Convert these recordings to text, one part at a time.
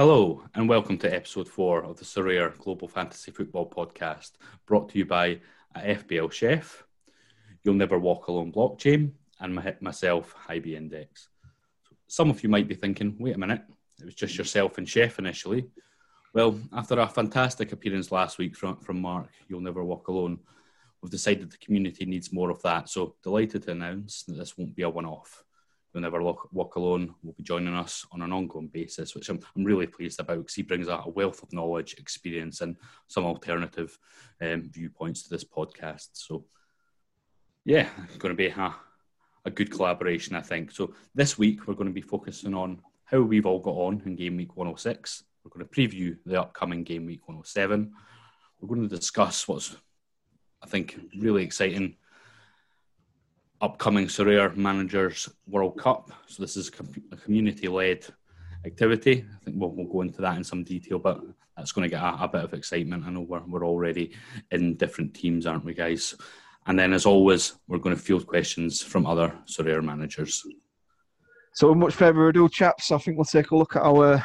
Hello, and welcome to episode four of the Sorare Global Fantasy Football Podcast, brought to you by FBL Chef, You'll Never Walk Alone Blockchain, and my, myself, Hybe Index. Some of you might be thinking, wait a minute, it was just yourself and Chef initially. Well, after a fantastic appearance last week from, from Mark, You'll Never Walk Alone, we've decided the community needs more of that. So, delighted to announce that this won't be a one off. You'll Never Walk, walk Alone will be joining us on an ongoing basis, which I'm, I'm really pleased about because he brings a, a, wealth of knowledge, experience, and some alternative um, viewpoints to this podcast. So, yeah, going to be a, a good collaboration, I think. So, this week we're going to be focusing on how we've all got on in game week 106. We're going to preview the upcoming game week 107. We're going to discuss what's, I think, really exciting upcoming Sorare Managers World Cup. So this is a community-led activity. I think we'll, we'll, go into that in some detail, but that's going to get a, a, bit of excitement. I know we're, we're already in different teams, aren't we, guys? And then, as always, we're going to field questions from other Sorare managers. So, much further ado, chaps, I think we'll take a look at our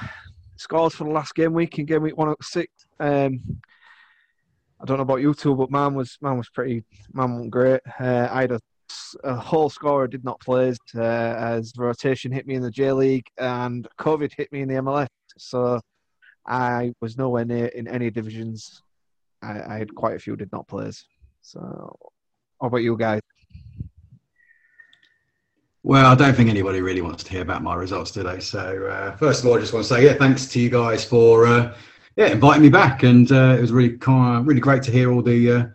scores for the last game week in game week 106. Um, I don't know about you two, but man was man was pretty man was great. Uh, I had a a whole scorer did not play uh, as rotation hit me in the J League and COVID hit me in the MLS. So I was nowhere near in any divisions. I, I had quite a few did not plays. So, how about you guys? Well, I don't think anybody really wants to hear about my results today. So, uh, first of all, I just want to say, yeah, thanks to you guys for uh, yeah inviting me back, and uh, it was really kind really great to hear all the uh,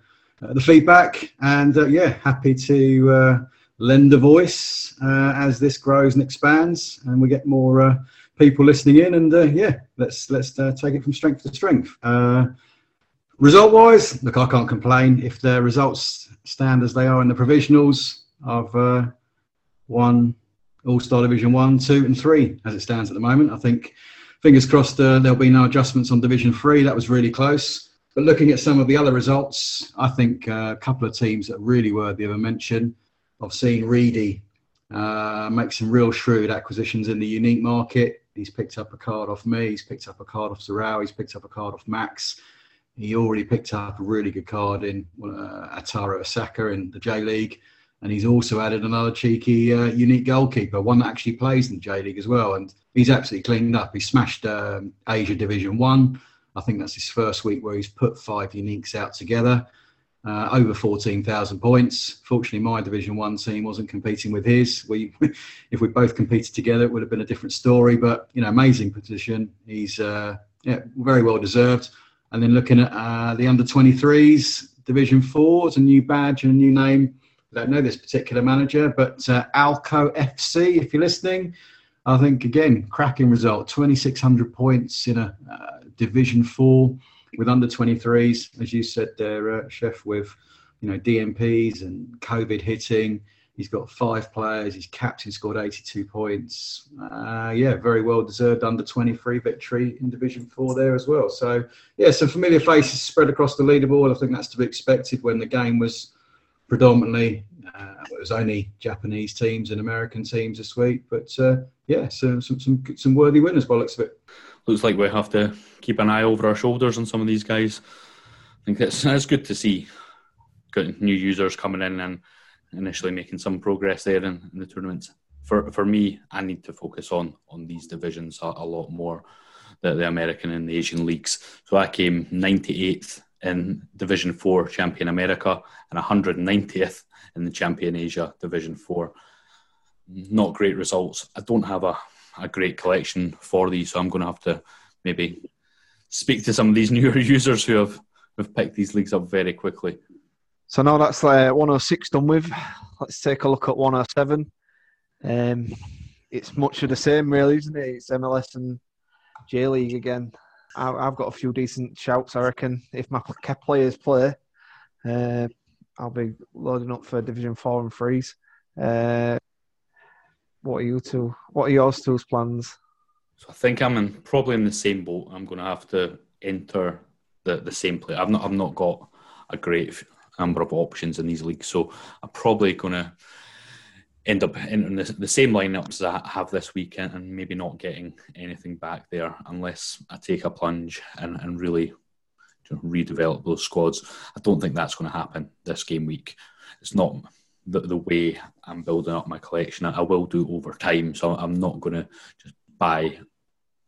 Uh, the feedback. And uh, yeah, happy to uh, lend a voice uh, as this grows and expands, and we get more uh, people listening in. And yeah, let's let's take it from strength to strength. result wise, look, I can't complain if the results stand as they are in the provisionals. I've won All Star Division One, Two, and Three as it stands at the moment. I think fingers crossed uh, there'll be no adjustments on Division Three. That was really close. But looking at some of the other results, I think uh, a couple of teams that are really worthy of a mention. I've seen Reedy uh, make some real shrewd acquisitions in the unique market. He's picked up a card off me. He's picked up a card off Zarao. He's picked up a card off Max. He already picked up a really good card in uh, Ataru Esaka in the J League. And he's also added another cheeky uh, unique goalkeeper, one that actually plays in the J League as well. And he's absolutely cleaned up. He smashed um, Asia Division 1 I think that's his first week where he's put five uniques out together. Uh, over 14,000 points. Fortunately, my Division One team wasn't competing with his. We, if we both competed together, it would have been a different story. But you know, amazing position. He's uh, yeah, very well deserved. And then looking at uh, the under 23s, Division Four, it's a new badge and a new name. I don't know this particular manager, but uh, Alco FC, if you're listening, I think again, cracking result. 2,600 points in a uh, Division Four with under 23s, as you said there, uh, Chef, with you know DMPs and COVID hitting. He's got five players. His captain scored 82 points. Uh, yeah, very well deserved under 23 victory in Division Four there as well. So yeah, some familiar faces spread across the leaderboard. I think that's to be expected when the game was predominantly uh, it was only Japanese teams and American teams this week. But uh, yeah, so some some some worthy winners by looks of it looks like we have to keep an eye over our shoulders on some of these guys. I think it's, it's good to see good new users coming in and initially making some progress there in, in the tournaments. For for me, I need to focus on on these divisions a, a lot more, the, the American and the Asian leagues. So I came 98th in Division Four Champion America and 190th in the Champion Asia Division Four. Not great results. I don't have a a great collection for these. So I'm going to have to maybe speak to some of these newer users who have have picked these leagues up very quickly. So now that's uh, 106 done with. Let's take a look at 107. Um, it's much of the same, really, isn't it? It's MLS and J League again. I've got a few decent shouts, I reckon. If my players play, uh, I'll be loading up for Division Four and threes. Uh, what are you two? What are yours two's plans? So I think I'm in probably in the same boat. I'm going to have to enter the, the same play. I've not I've not got a great number of options in these leagues, so I'm probably going to end up in the, the same lineups that I have this weekend and maybe not getting anything back there unless I take a plunge and, and really redevelop those squads. I don't think that's going to happen this game week. It's not the, the way I'm building up my collection. I, I will do over time, so I'm not going to just buy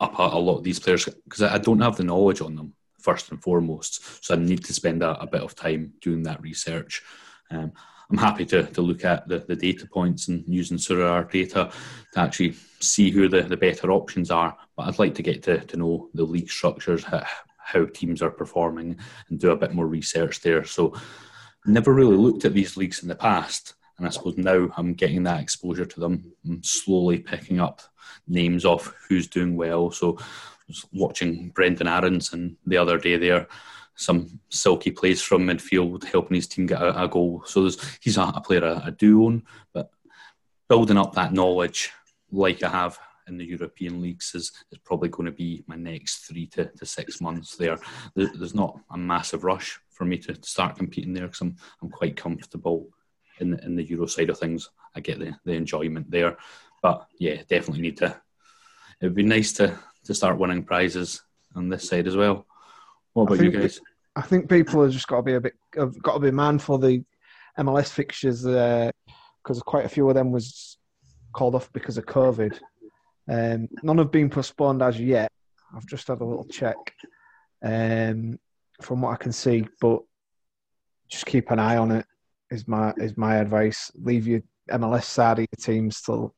up a, a lot of these players because I, I don't have the knowledge on them first and foremost. So I need to spend a, a bit of time doing that research. Um, I'm happy to, to look at the, the data points and using Sorare data to actually see who the, the better options are. But I'd like to get to, to know the league structures, how, how teams are performing, and do a bit more research there. So, never really looked at these leagues in the past. And I suppose now I'm getting that exposure to them. I'm slowly picking up names off who's doing well. So, watching Brenden Aaronson the other day there some silky plays from midfield, helping his team get a, a goal. So he's a, a player I, I, do own, but building up that knowledge like I have in the European leagues is, is probably going to be my next three to, to six months there. There's not a massive rush for me to start competing there because I'm, I'm quite comfortable in the, in the Euro side of things. I get the, the enjoyment there. But yeah, definitely need to. It would be nice to, to start winning prizes on this side as well. What about you guys? I think people have just got to be a bit, have got to be mindful for the MLS fixtures because uh, quite a few of them was called off because of COVID. Um, none have been postponed as yet. I've just had a little check um, from what I can see, but just keep an eye on it. Is my is my advice. Leave your MLS side of your teams till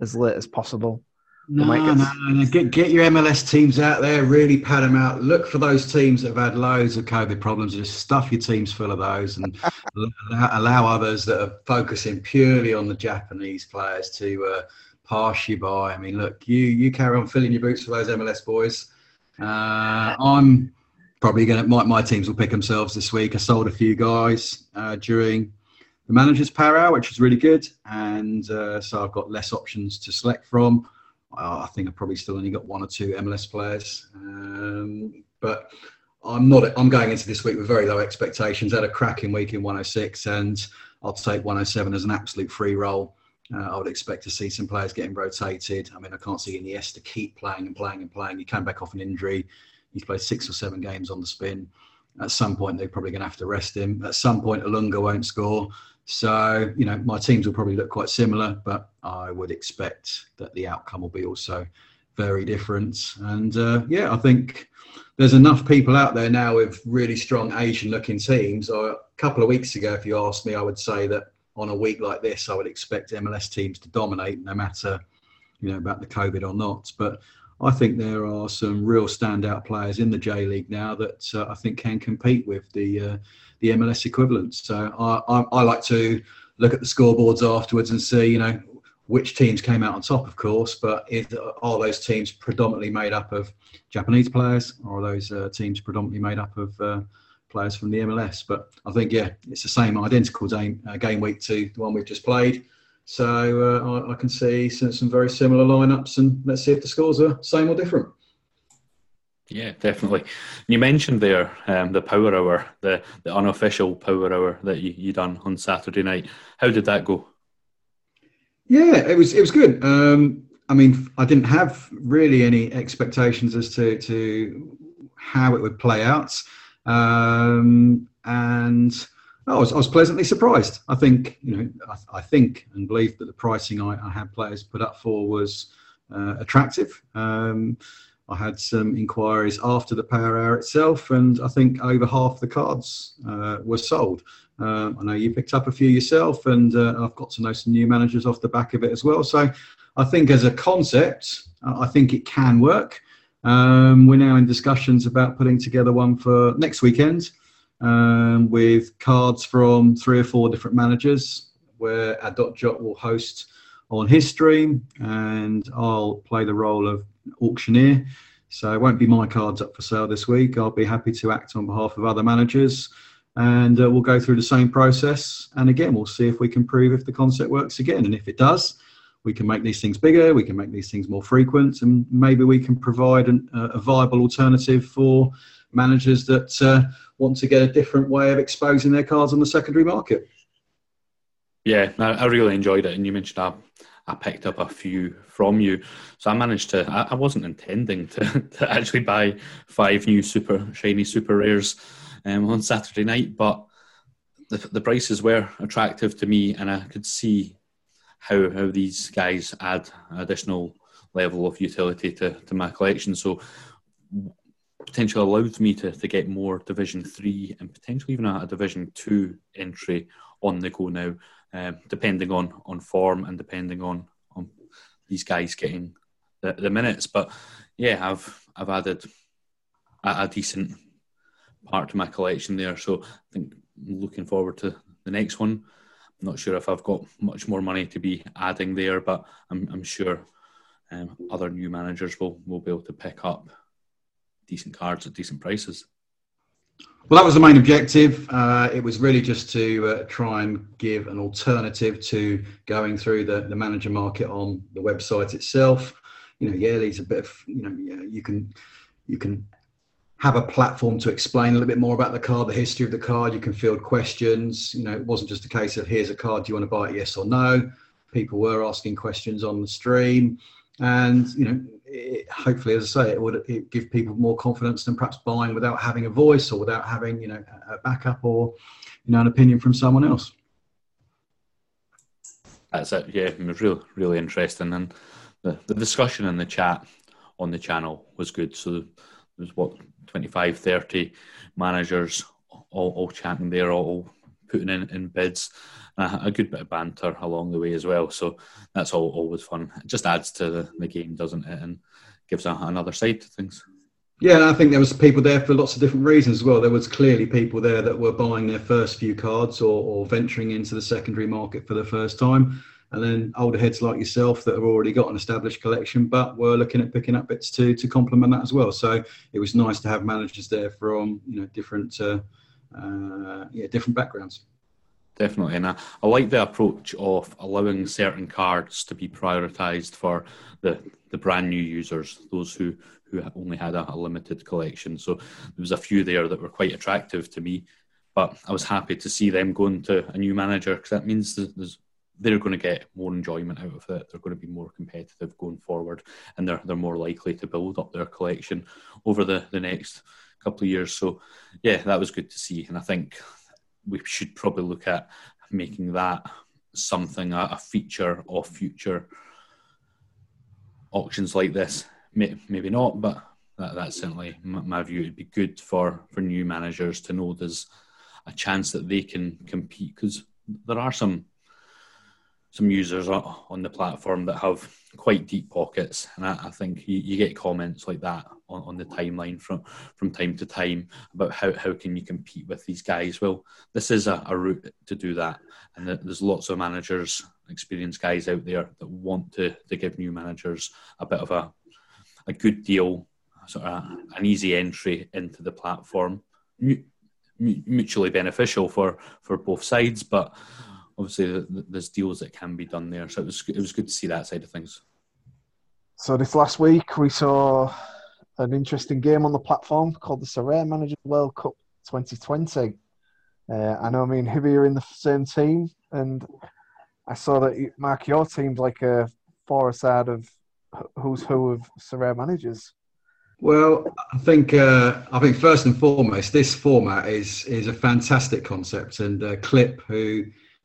as late as possible. No, no, no, Get, get your MLS teams out there, really pad them out. Look for those teams that have had loads of COVID problems. Just stuff your teams full of those and allow, allow, others that are focusing purely on the Japanese players to uh, pass you by. I mean, look, you, you carry on filling your boots for those MLS boys. Uh, I'm probably going to, my, my teams will pick themselves this week. I sold a few guys uh, during the manager's power hour, which is really good. And uh, so I've got less options to select from. I think I've probably still only got one or two MLS players, um, but I'm not. I'm going into this week with very low expectations. I had a cracking week in 106, and I'll take 107 as an absolute free roll. Uh, I would expect to see some players getting rotated. I mean, I can't see Iniesta keep playing and playing and playing. He came back off an injury. He's played six or seven games on the spin. At some point, they're probably going to have to rest him. At some point, Olunga won't score. So, you know, my teams will probably look quite similar, but I would expect that the outcome will be also very different. And uh, yeah, I think there's enough people out there now with really strong Asian looking teams. a couple of weeks ago, if you asked me, I would say that on a week like this, I would expect MLS teams to dominate no matter, you know, about the COVID or not. But I think there are some real standout players in the J League now that uh, I think can compete with the uh, the MLS equivalents. So I, I, I, like to look at the scoreboards afterwards and see, you know, which teams came out on top, of course, but is, are those teams predominantly made up of Japanese players or are those uh, teams predominantly made up of uh, players from the MLS? But I think, yeah, it's the same identical game, uh, game week to the one we've just played. So uh, I, I, can see some, some very similar lineups, and let's see if the scores are same or different. Yeah, definitely. You mentioned there um, the power hour, the, the unofficial power hour that you, you done on Saturday night. How did that go? Yeah, it was it was good. Um, I mean, I didn't have really any expectations as to to how it would play out, um, and I was, I was pleasantly surprised. I think you know I, I think and believe that the pricing I, I, had players put up for was uh, attractive. Um, I had some inquiries after the power hour itself, and I think over half the cards uh, were sold. Uh, I know you picked up a few yourself, and uh, I've got to know some new managers off the back of it as well. So I think as a concept, I think it can work. Um, we're now in discussions about putting together one for next weekend um, with cards from three or four different managers, where Adotjot will host on his stream, and I'll play the role of auctioneer. So it won't be my cards up for sale this week. I'll be happy to act on behalf of other managers and uh, we'll go through the same process. And again, we'll see if we can prove if the concept works again. And if it does, we can make these things bigger, we can make these things more frequent, and maybe we can provide an, uh, a viable alternative for managers that uh, want to get a different way of exposing their cards on the secondary market. Yeah, I, really enjoyed it, and you mentioned I, I picked up a few from you, so I managed to. I, I wasn't intending to, to actually buy five new super shiny super rares um, on Saturday night, but the the prices were attractive to me, and I could see how how these guys add additional level of utility to, to my collection. So potentially allows me to, to get more Division Three and potentially even a, a Division Two entry on the go now, um, depending on on form and depending on on these guys getting the, the minutes. But yeah, I've I've added a, a, decent part to my collection there. So I think looking forward to the next one. Not sure if I've got much more money to be adding there, but I'm, I'm sure um, other new managers will, will be able to pick up decent cards at decent prices. Well, that was the main objective. Uh, it was really just to uh, try and give an alternative to going through the, the manager market on the website itself. You know, yeah, there's a bit of you know, yeah, you can you can have a platform to explain a little bit more about the card, the history of the card. You can field questions. You know, it wasn't just a case of here's a card, do you want to buy it, yes or no. People were asking questions on the stream and you know it, hopefully as i say it would it give people more confidence than perhaps buying without having a voice or without having you know a backup or you know an opinion from someone else that's it yeah it was really really interesting and the, the discussion in the chat on the channel was good so there's what 25 30 managers all, all chatting there all putting in, in bids a, good bit of banter along the way as well. So that's all always fun. It just adds to the, the game, doesn't it? And gives a, another side to things. Yeah, and I think there was people there for lots of different reasons as well. There was clearly people there that were buying their first few cards or, or venturing into the secondary market for the first time, and then older heads like yourself that have already got an established collection, but were looking at picking up bits to to complement that as well. So it was nice to have managers there from you know different uh, uh, yeah different backgrounds definitely. And I, I like the approach of allowing certain cards to be prioritized for the, the brand new users, those who, who only had a, a, limited collection. So there was a few there that were quite attractive to me, but I was happy to see them going to a new manager because that means there's, they're going to get more enjoyment out of it. They're going to be more competitive going forward, and they're they're more likely to build up their collection over the, the next couple of years. So, yeah, that was good to see, and I think we should probably look at making that something a, a feature of future auctions like this. Maybe not, but that, that's certainly my view. It'd be good for, for new managers to know there's a chance that they can compete because there are some some users on the platform that have quite deep pockets, and I, I think you, you, get comments like that on, on, the timeline from from time to time about how, how can you compete with these guys. Well, this is a, a route to do that, and there's lots of managers, experienced guys out there that want to to give new managers a bit of a a good deal, sort of an easy entry into the platform, mutually beneficial for for both sides, but obviously there's deals that can be done there. So it was it was good to see that side of things. So this last week we saw an interesting game on the platform called the Sorare Managers World Cup 2020. Uh, I know me and Hibby are in the same team, and I saw that Mark, your team's like a four side of who's who of Sorare managers. Well, I think uh, I think first and foremost, this format is is a fantastic concept, and uh, Clip, who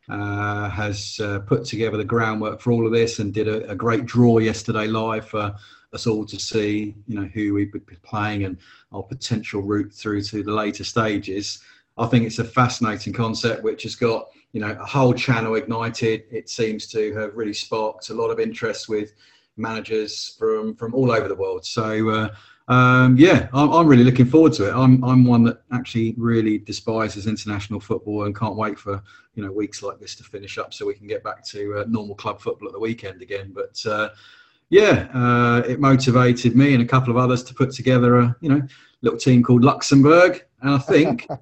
uh, has uh, put together the groundwork for all of this and did a, a, great draw yesterday live for us all to see, you know, who we would be playing and our potential route through to the later stages. I think it's a fascinating concept which has got, you know, a whole channel ignited. It seems to have really sparked a lot of interest with managers from from all over the world. So uh, um, yeah, I'm, I'm, really looking forward to it. I'm, I'm one that actually really despises international football and can't wait for you know weeks like this to finish up so we can get back to uh, normal club football at the weekend again. But uh, yeah, uh, it motivated me and a couple of others to put together a you know little team called Luxembourg, and I think.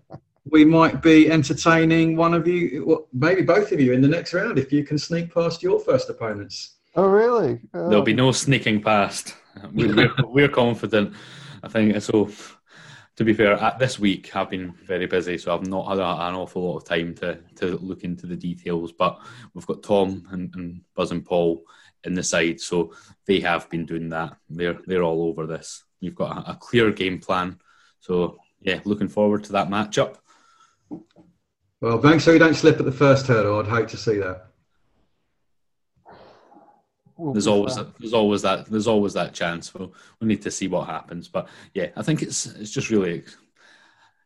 we might be entertaining one of you, well, maybe both of you, in the next round if you can sneak past your first opponents. Oh, really? Oh. There'll be no sneaking past. We're, we're, confident. I think so. to be fair, this week I've been very busy, so I've not had an awful lot of time to, to look into the details. But we've got Tom and, and Buzz and Paul in the side, so they have been doing that. They're they're all over this. You've got a, a clear game plan, so yeah, looking forward to that matchup. Well, thanks. So you don't slip at the first hurdle. I'd hate to see that. There's always that, there's always that there's always that chance. We'll, we need to see what happens. But yeah, I think it's it's just really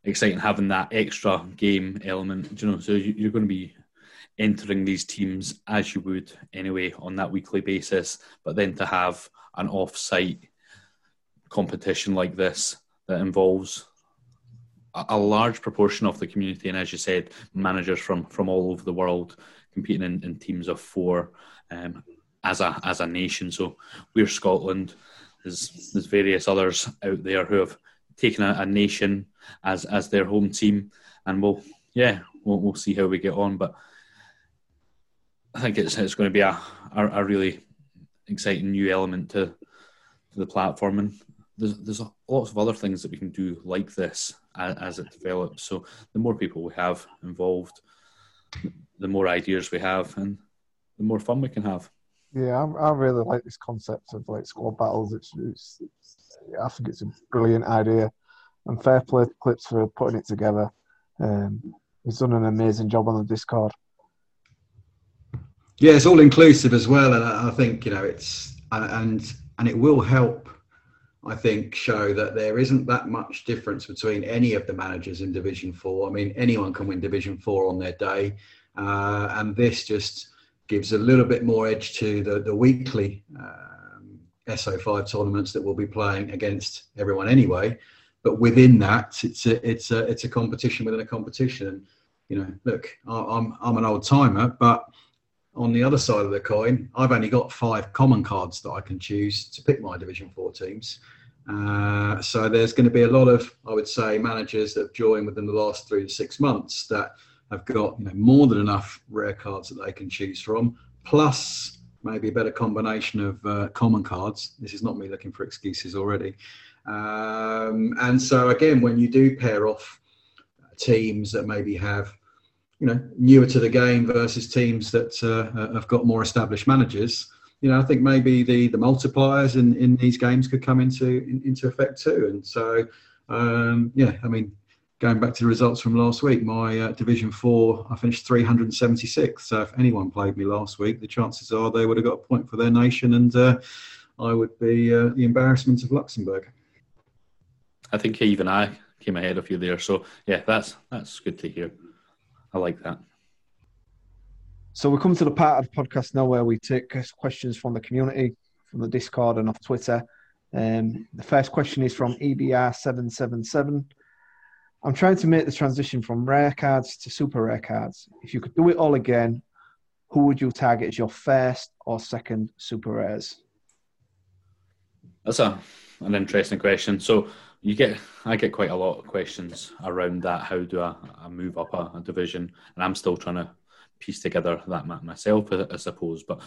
exciting having that extra game element. You know, so you're going to be entering these teams as you would anyway on that weekly basis, but then to have an off-site competition like this that involves a, a large proportion of the community, and as you said, managers from from all over the world competing in, in teams of four. Um, as a as a nation. So we're Scotland. There's there's various others out there who have taken a, a nation as as their home team, and we'll yeah we'll, we'll see how we get on. But I think it's it's going to be a a, a really exciting new element to, to the platform, and there's there's lots of other things that we can do like this as, as it develops. So the more people we have involved, the more ideas we have, and the more fun we can have. Yeah, I, I really like this concept of like squad battles. It's, it's, it's, I think it's a brilliant idea, and fair play to clips for putting it together. Um, he's done an amazing job on the Discord. Yeah, it's all inclusive as well, and I, I think you know it's and and it will help. I think show that there isn't that much difference between any of the managers in Division Four. I mean, anyone can win Division Four on their day, uh, and this just gives a little bit more edge to the, the weekly um, SO5 tournaments that we'll be playing against everyone anyway. But within that, it's a, it's a, it's a competition within a competition. You know, look, I'm, I'm an old timer, but on the other side of the coin, I've only got five common cards that I can choose to pick my Division 4 teams. Uh, so there's going to be a lot of, I would say, managers that have joined within the last three to six months that have got you know, more than enough rare cards that they can choose from, plus maybe a better combination of uh, common cards. This is not me looking for excuses already. Um, and so again, when you do pair off teams that maybe have you know newer to the game versus teams that uh, have got more established managers, you know I think maybe the the multipliers in, in these games could come into in, into effect too. And so um, yeah, I mean going back to the results from last week, my uh, Division 4, I finished 376. So if anyone played me last week, the chances are they would have got a point for their nation and uh, I would be uh, the embarrassment of Luxembourg. I think even I came ahead of you there. So yeah, that's that's good to hear. I like that. So we come to the part of the podcast now where we take questions from the community, from the Discord and off Twitter. Um, the first question is from EBR777. I'm trying to make the transition from rare cards to super rare cards. If you could do it all again, who would you target as your first or second super rares? That's a an interesting question. So you get I get quite a lot of questions around that. How do I, I move up a, a, division? And I'm still trying to piece together that myself, I suppose. But I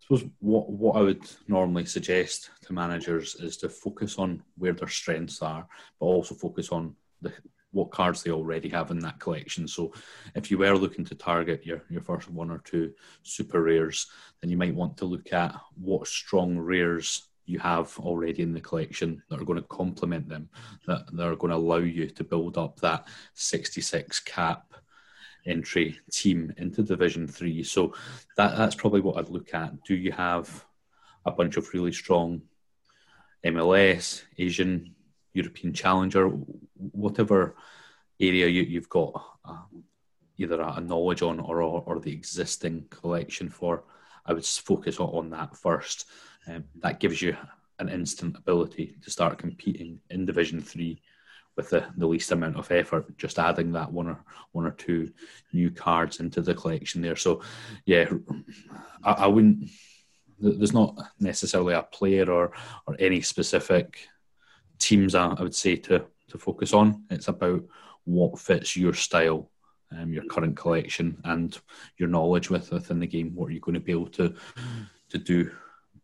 suppose what what I would normally suggest to managers is to focus on where their strengths are, but also focus on the what cards they already have in that collection. So if you were looking to target your, your first one or two super rares, then you might want to look at what strong rares you have already in the collection that are going to complement them, that, that are going to allow you to build up that 66 cap entry team into Division 3. So that, that's probably what I'd look at. Do you have a bunch of really strong MLS, Asian European Challenger, whatever area you, have got uh, either a, knowledge on or, or, the existing collection for, I would focus on that first. Um, that gives you an instant ability to start competing in Division Three with the, the least amount of effort. Just adding that one or one or two new cards into the collection there. So, yeah, I, I wouldn't. There's not necessarily a player or or any specific teams I, I would say to to focus on. It's about what fits your style, um, your current collection, and your knowledge with within the game. What are you going to be able to to do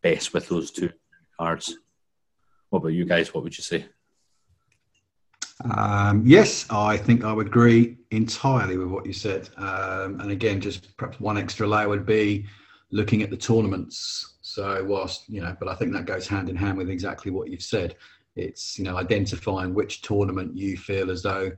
best with those two cards? What about you guys? What would you say? Um, yes, I think I would agree entirely with what you said. Um, and again, just perhaps one extra layer would be looking at the tournaments. So, whilst, you know, but I think that goes hand in hand with exactly what you've said. It's, you know, identifying which tournament you feel as though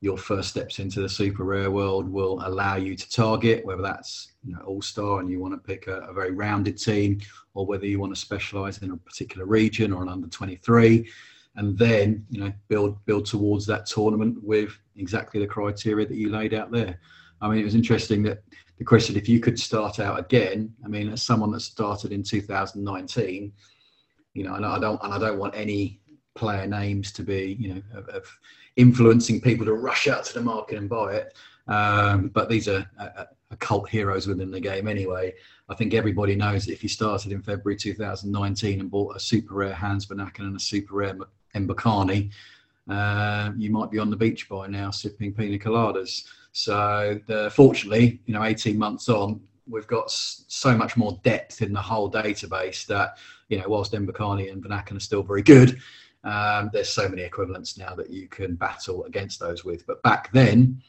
your first steps into the super rare world will allow you to target, whether that's you know, all star and you want to pick a, a, very rounded team, or whether you want to specialize in a particular region or an under 23 and then you know build build towards that tournament with exactly the criteria that you laid out there. I mean, it was interesting that the question if you could start out again. I mean, as someone that started in 2019, you know, and I don't and I don't want any player names to be you know of, of influencing people to rush out to the market and buy it. Um, but these are uh, cult heroes within the game anyway. I think everybody knows that if you started in February 2019 and bought a super rare Hans Vanaken and a super rare Mbokani, uh, you might be on the beach by now sipping pina coladas. So, uh, fortunately, you know, 18 months on, we've got so much more depth in the whole database that, you know, whilst Mbokani and Vanaken are still very good, um, there's so many equivalents now that you can battle against those with. But back then,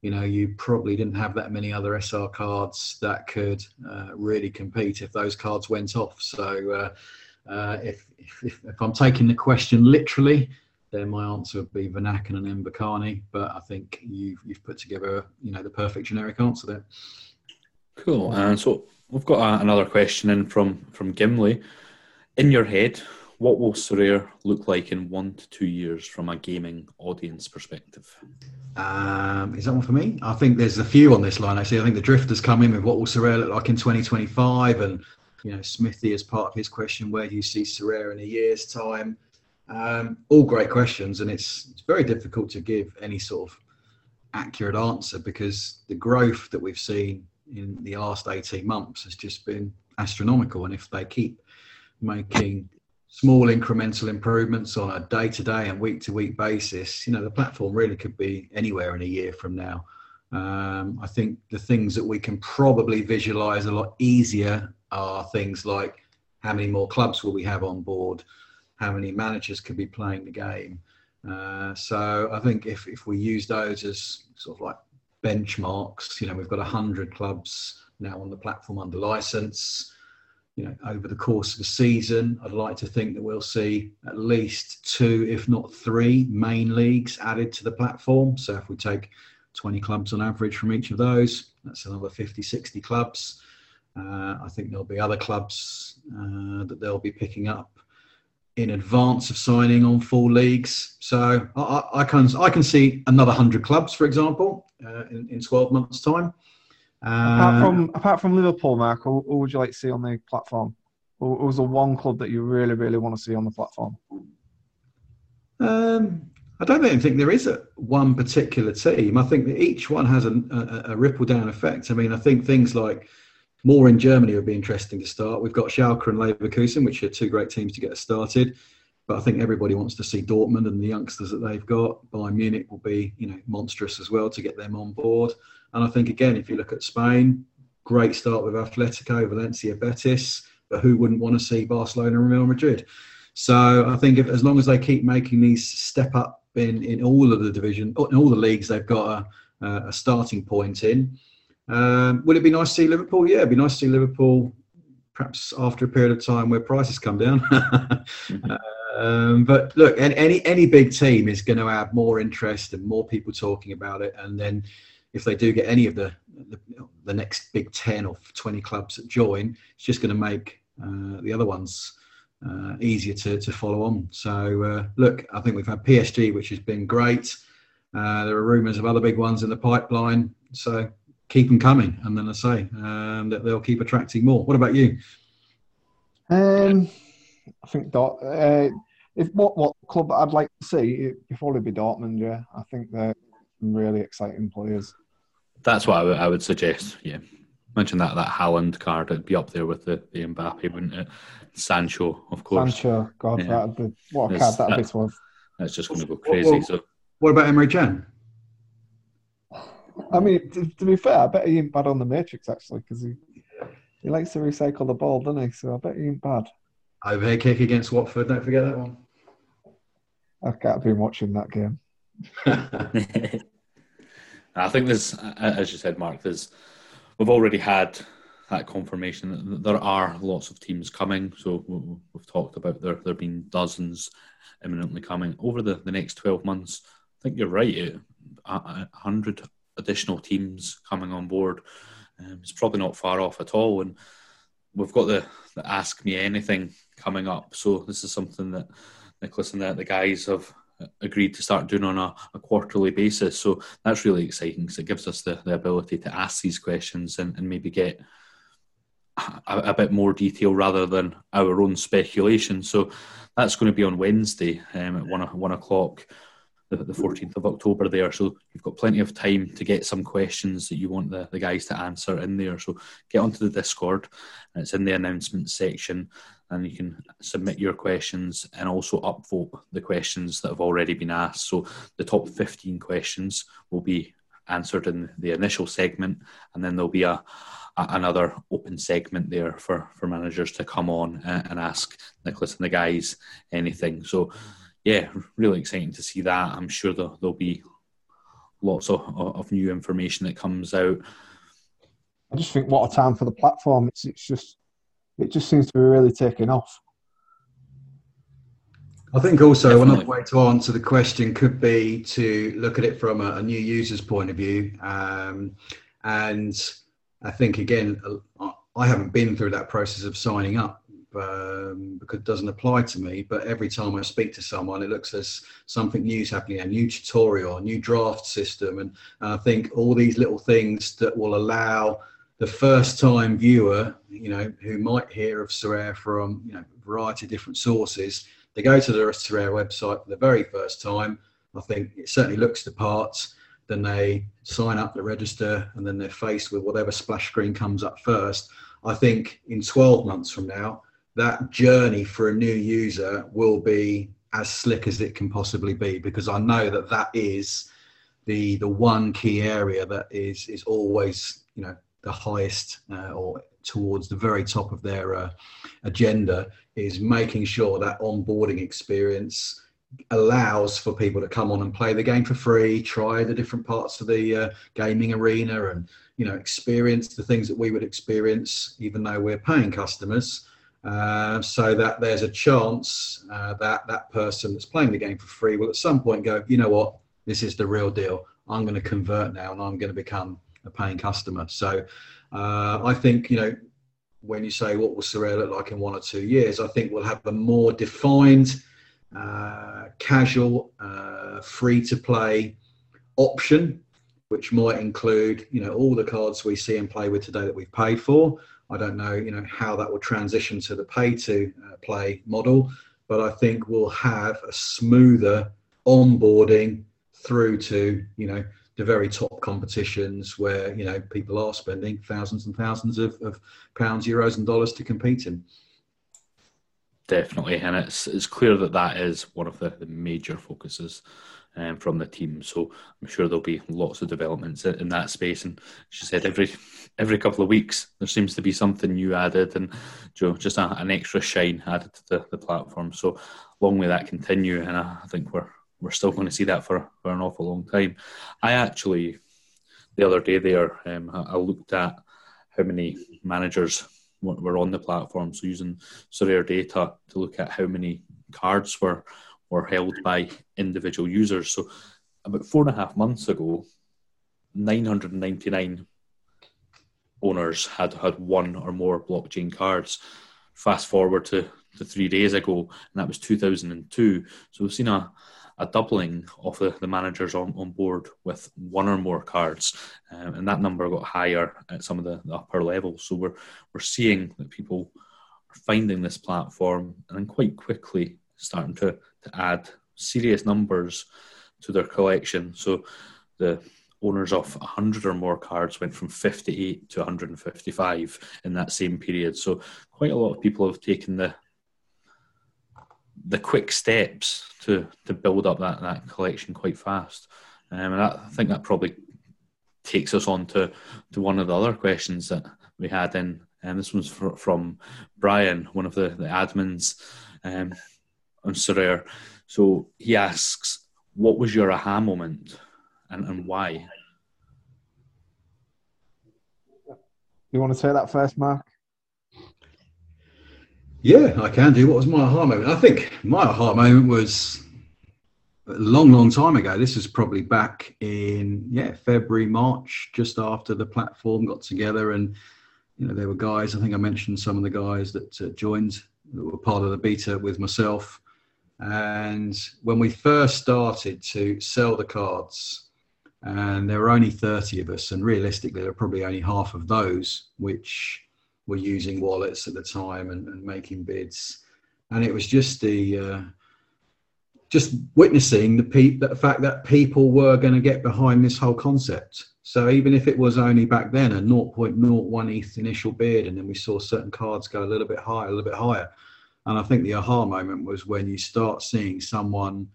you know, you probably didn't have that many other SR cards that could uh, really compete if those cards went off. So, uh, uh, if, if, if, I'm taking the question literally, then my answer would be Vanaken and Mbokani. But I think you've, you've put together, you know, the perfect generic answer there. Cool. And so we've got a, another question in from from Gimli. In your head, what will Sorare look like in one to two years from a gaming audience perspective? Um, is that one for me? I think there's a few on this line. Actually, I think the drifters come in with what will Sorare look like in 2025, and you know, Smithy as part of his question, where do you see Sorare in a year's time? Um, all great questions, and it's it's very difficult to give any sort of accurate answer because the growth that we've seen in the last 18 months has just been astronomical, and if they keep making small incremental improvements on a day to day and week to week basis, you know, the platform really could be anywhere in a year from now. Um, I think the things that we can probably visualize a lot easier are things like how many more clubs will we have on board, how many managers could be playing the game. Uh, so I think if, if we use those as sort of like benchmarks, you know, we've got 100 clubs now on the platform under license you know, over the course of the season, I'd like to think that we'll see at least two, if not three, main leagues added to the platform. So if we take 20 clubs on average from each of those, that's another 50, 60 clubs. Uh, I think there'll be other clubs uh, that they'll be picking up in advance of signing on full leagues. So I, I can I can see another hundred clubs, for example, uh, in, in 12 months' time apart uh, from apart from Liverpool, Mark, who, who, would you like to see on the platform? Who, was the one club that you really, really want to see on the platform? Um, I don't even think there is a one particular team. I think that each one has a, a, a, ripple down effect. I mean, I think things like more in Germany would be interesting to start. We've got Schalke and Leverkusen, which are two great teams to get us started. But I think everybody wants to see Dortmund and the youngsters that they've got. Bayern Munich will be, you know, monstrous as well to get them on board. And I think, again, if you look at Spain, great start with Atletico, Valencia, Betis, but who wouldn't want to see Barcelona and Real Madrid? So I think if, as long as they keep making these step up in, in all of the division, in all the leagues, they've got a, a starting point in. Um, would it be nice to see Liverpool? Yeah, it'd be nice to see Liverpool perhaps after a period of time where prices come down. um, but look, any any big team is going to have more interest and more people talking about it, and then if they do get any of the the, the next big 10 or 20 clubs that join, it's just going to make uh, the other ones uh, easier to, to follow on. So, uh, look, I think we've had PSG, which has been great. Uh, there are rumours of other big ones in the pipeline. So, keep them coming. And then I say um, that they'll keep attracting more. What about you? Um, I think Dort, uh, if what what club I'd like to see, it'd probably be Dortmund. Yeah, I think they're some really exciting players. That's what I, w- I would suggest. Yeah, mention that that Haaland card. It'd be up there with the, the Mbappe, wouldn't it? Sancho, of course. Sancho, God, yeah. that'd be what a card that'd that, be worth. That's just going to go crazy. Well, so, what about Emre Can? I mean, to, to, be fair, I bet he ain't bad on the Matrix actually because he he likes to recycle the ball, doesn't he? So I bet he ain't bad. Overhead kick against Watford. Don't forget that one. I can't be watching that game. I think there's, as you said, Mark, there's we've already had that confirmation that there are lots of teams coming. So we've talked about there there being dozens imminently coming over the, the next 12 months. I think you're right. A hundred additional teams coming on board. Um, it's probably not far off at all. And we've got the, the Ask Me Anything coming up. So this is something that Nicholas and the, the guys have agreed to start doing on a, a quarterly basis. So that's really exciting because it gives us the, the ability to ask these questions and, and maybe get a, a, bit more detail rather than our own speculation. So that's going to be on Wednesday um, at one, one o'clock the, the 14th of October there. So you've got plenty of time to get some questions that you want the, the guys to answer in there. So get onto the Discord. It's in the announcement section and you can submit your questions and also upvote the questions that have already been asked. So the top 15 questions will be answered in the initial segment and then there'll be a, a another open segment there for, for managers to come on and, and ask Nicholas and the guys anything. So yeah, really exciting to see that. I'm sure there'll, there'll be lots of, of new information that comes out. I just think what a time for the platform. It's it's just it just seems to be really taking off. I think also Definitely. another way to answer the question could be to look at it from a, a new user's point of view. Um, and I think again, I haven't been through that process of signing up um, because it doesn't apply to me. But every time I speak to someone, it looks as something new is happening, a new tutorial, a new draft system, and, and I think all these little things that will allow the first time viewer, you know, who might hear of Sorare from you know a variety of different sources, they go to the Sorare website for the very first time. I think it certainly looks the parts. Then they sign up, they register, and then they're faced with whatever splash screen comes up first. I think in 12 months from now, that journey for a new user will be as slick as it can possibly be because I know that that is the the one key area that is is always you know the highest uh, or towards the very top of their uh, agenda is making sure that onboarding experience allows for people to come on and play the game for free try the different parts of the uh, gaming arena and you know experience the things that we would experience even though we're paying customers uh, so that there's a chance uh, that that person that's playing the game for free will at some point go, you know what, this is the real deal. I'm going to convert now and I'm going to become a paying customer. So uh, I think, you know, when you say what will Sorare look like in one or two years, I think we'll have a more defined, uh, casual, uh, free to play option, which might include, you know, all the cards we see and play with today that we've paid for I don't know, you know, how that will transition to the pay to uh, play model, but I think we'll have a smoother onboarding through to, you know, the very top competitions where, you know, people are spending thousands and thousands of, of pounds, euros, and dollars to compete in. Definitely, and it's it's clear that that is one of the, the major focuses um, from the team. So I'm sure there'll be lots of developments in that space. And she said every every couple of weeks there seems to be something new added, and you know, just a, an extra shine added to the, the platform. So long may that continue, and I think we're we're still going to see that for, for an awful long time. I actually the other day there um, I looked at how many managers were on the platform, so using Sorare data to look at how many cards were were held by individual users. So about four and a half months ago, 999 owners had had one or more blockchain cards. Fast forward to, to three days ago, and that was 2002. So we've seen a, a doubling of the, the managers on, on board with one or more cards, um, and that number got higher at some of the, the upper levels. So we're we're seeing that people are finding this platform and then quite quickly starting to, to add serious numbers to their collection. So the owners of 100 or more cards went from 58 to 155 in that same period. So quite a lot of people have taken the the quick steps to to build up that, that collection quite fast. Um, and that, I think that probably takes us on to, to one of the other questions that we had in, and this one's for, from Brian, one of the, the admins. Um, on Sorare. So he asks, what was your aha moment and, and why? You want to say that first, Mark? Yeah, I can do. What was my aha moment? I think my aha moment was a long, long time ago. This was probably back in yeah February, March, just after the platform got together, and you know there were guys. I think I mentioned some of the guys that uh, joined that were part of the beta with myself. And when we first started to sell the cards, and there were only 30 of us, and realistically, there were probably only half of those which were using wallets at the time and, and making bids. And it was just the uh, just witnessing the, pe- the fact that people were going to get behind this whole concept. So even if it was only back then a 0.01 ETH initial bid, and then we saw certain cards go a little bit higher, a little bit higher. And I think the aha moment was when you start seeing someone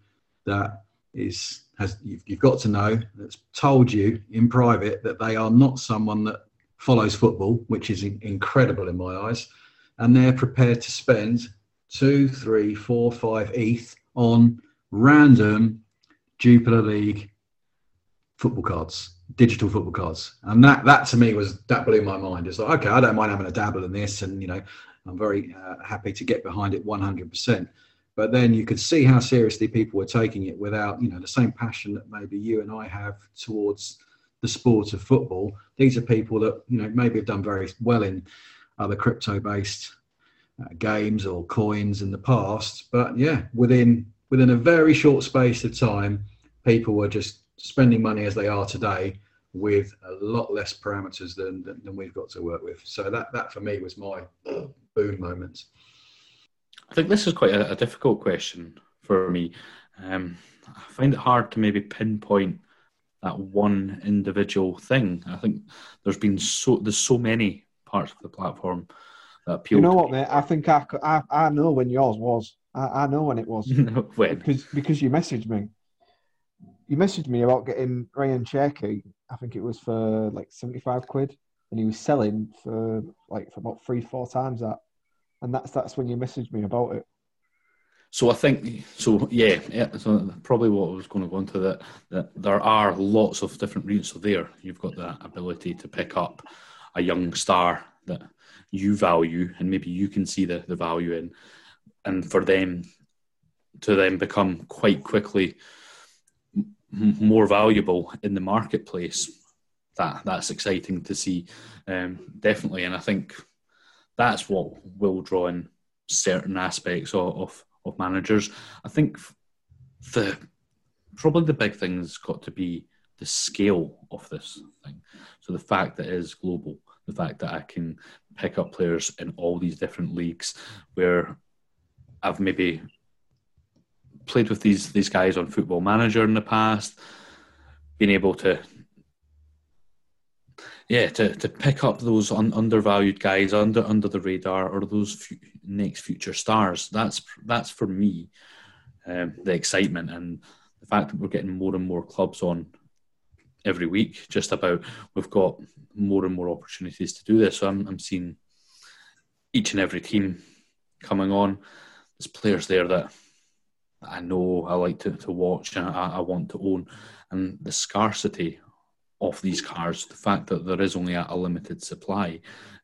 that is has you've, you've got to know that's told you in private that they are not someone that follows football, which is incredible in my eyes, and they're prepared to spend two, three, four, five ETH on random Jupiler League football cards, digital football cards, and that that to me was that blew my mind. It's like okay, I don't mind having a dabble in this, and you know, I'm very uh, happy to get behind it 100. percent but then you could see how seriously people were taking it without you know the same passion that maybe you and I have towards the sport of football. These are people that you know maybe have done very well in other crypto-based uh, games or coins in the past, but yeah, within within a very short space of time, people were just spending money as they are today with a lot less parameters than, than, than we've got to work with. So that that for me was my boom moment. I think this is quite a, a difficult question for me. Um, I find it hard to maybe pinpoint that one individual thing. I think there's been so there's so many parts of the platform that appeal. You know what, mate? I think I, I, I know when yours was. I, I know when it was. when? Because because you messaged me. You messaged me about getting Rayan Cherki. I think it was for like seventy five quid, and he was selling for like for about three four times that. And that's that's when you messaged me about it. So I think so. Yeah, yeah. So probably what I was going to go into that that there are lots of different routes. So there, you've got the ability to pick up a young star that you value, and maybe you can see the, the value in, and for them to then become quite quickly more valuable in the marketplace. That that's exciting to see, um, definitely, and I think that's what will draw in certain aspects of, of of managers. I think the probably the big thing's got to be the scale of this thing. So the fact that it is global, the fact that I can pick up players in all these different leagues where I've maybe played with these these guys on Football Manager in the past, being able to yeah, to, to pick up those un, undervalued guys under under the radar or those next future stars. That's that's for me um, the excitement and the fact that we're getting more and more clubs on every week. Just about we've got more and more opportunities to do this. So I'm I'm seeing each and every team coming on. There's players there that I know I like to, to watch and I, I want to own, and the scarcity of these cars, the fact that there is only a, limited supply,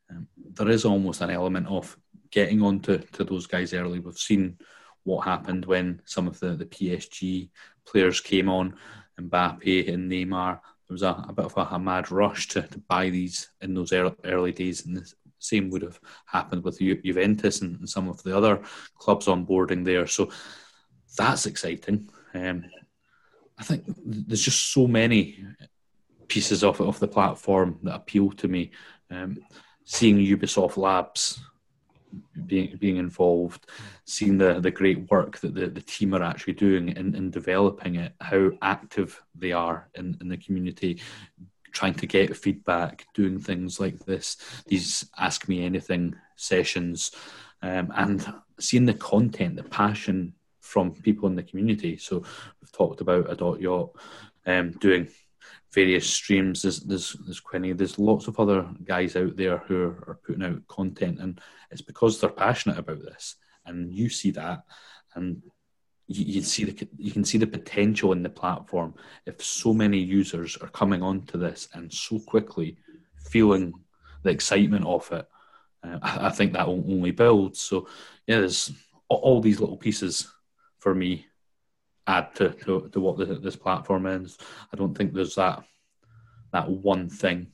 um, there is almost an element of getting onto to those guys early. We've seen what happened when some of the, the PSG players came on, Mbappe and Neymar. There was a, a bit of a, a, mad rush to, to buy these in those early, early days, and the same would have happened with Ju- Juventus and, and, some of the other clubs onboarding there. So that's exciting. Um, I think there's just so many pieces of of the platform that appeal to me. Um, seeing Ubisoft Labs being being involved, seeing the the great work that the, the team are actually doing in, in developing it, how active they are in, in the community, trying to get feedback, doing things like this, these ask me anything sessions, um, and seeing the content, the passion from people in the community. So we've talked about a dot yacht um, doing various streams. There's there's there's Quinny. There's lots of other guys out there who are, are, putting out content, and it's because they're passionate about this, and you see that, and you, you see the you can see the potential in the platform if so many users are coming onto this and so quickly feeling the excitement of it. Uh, I, I, think that will only build. So yeah, there's all these little pieces for me add to, to, to what the, this platform is. I don't think there's that that one thing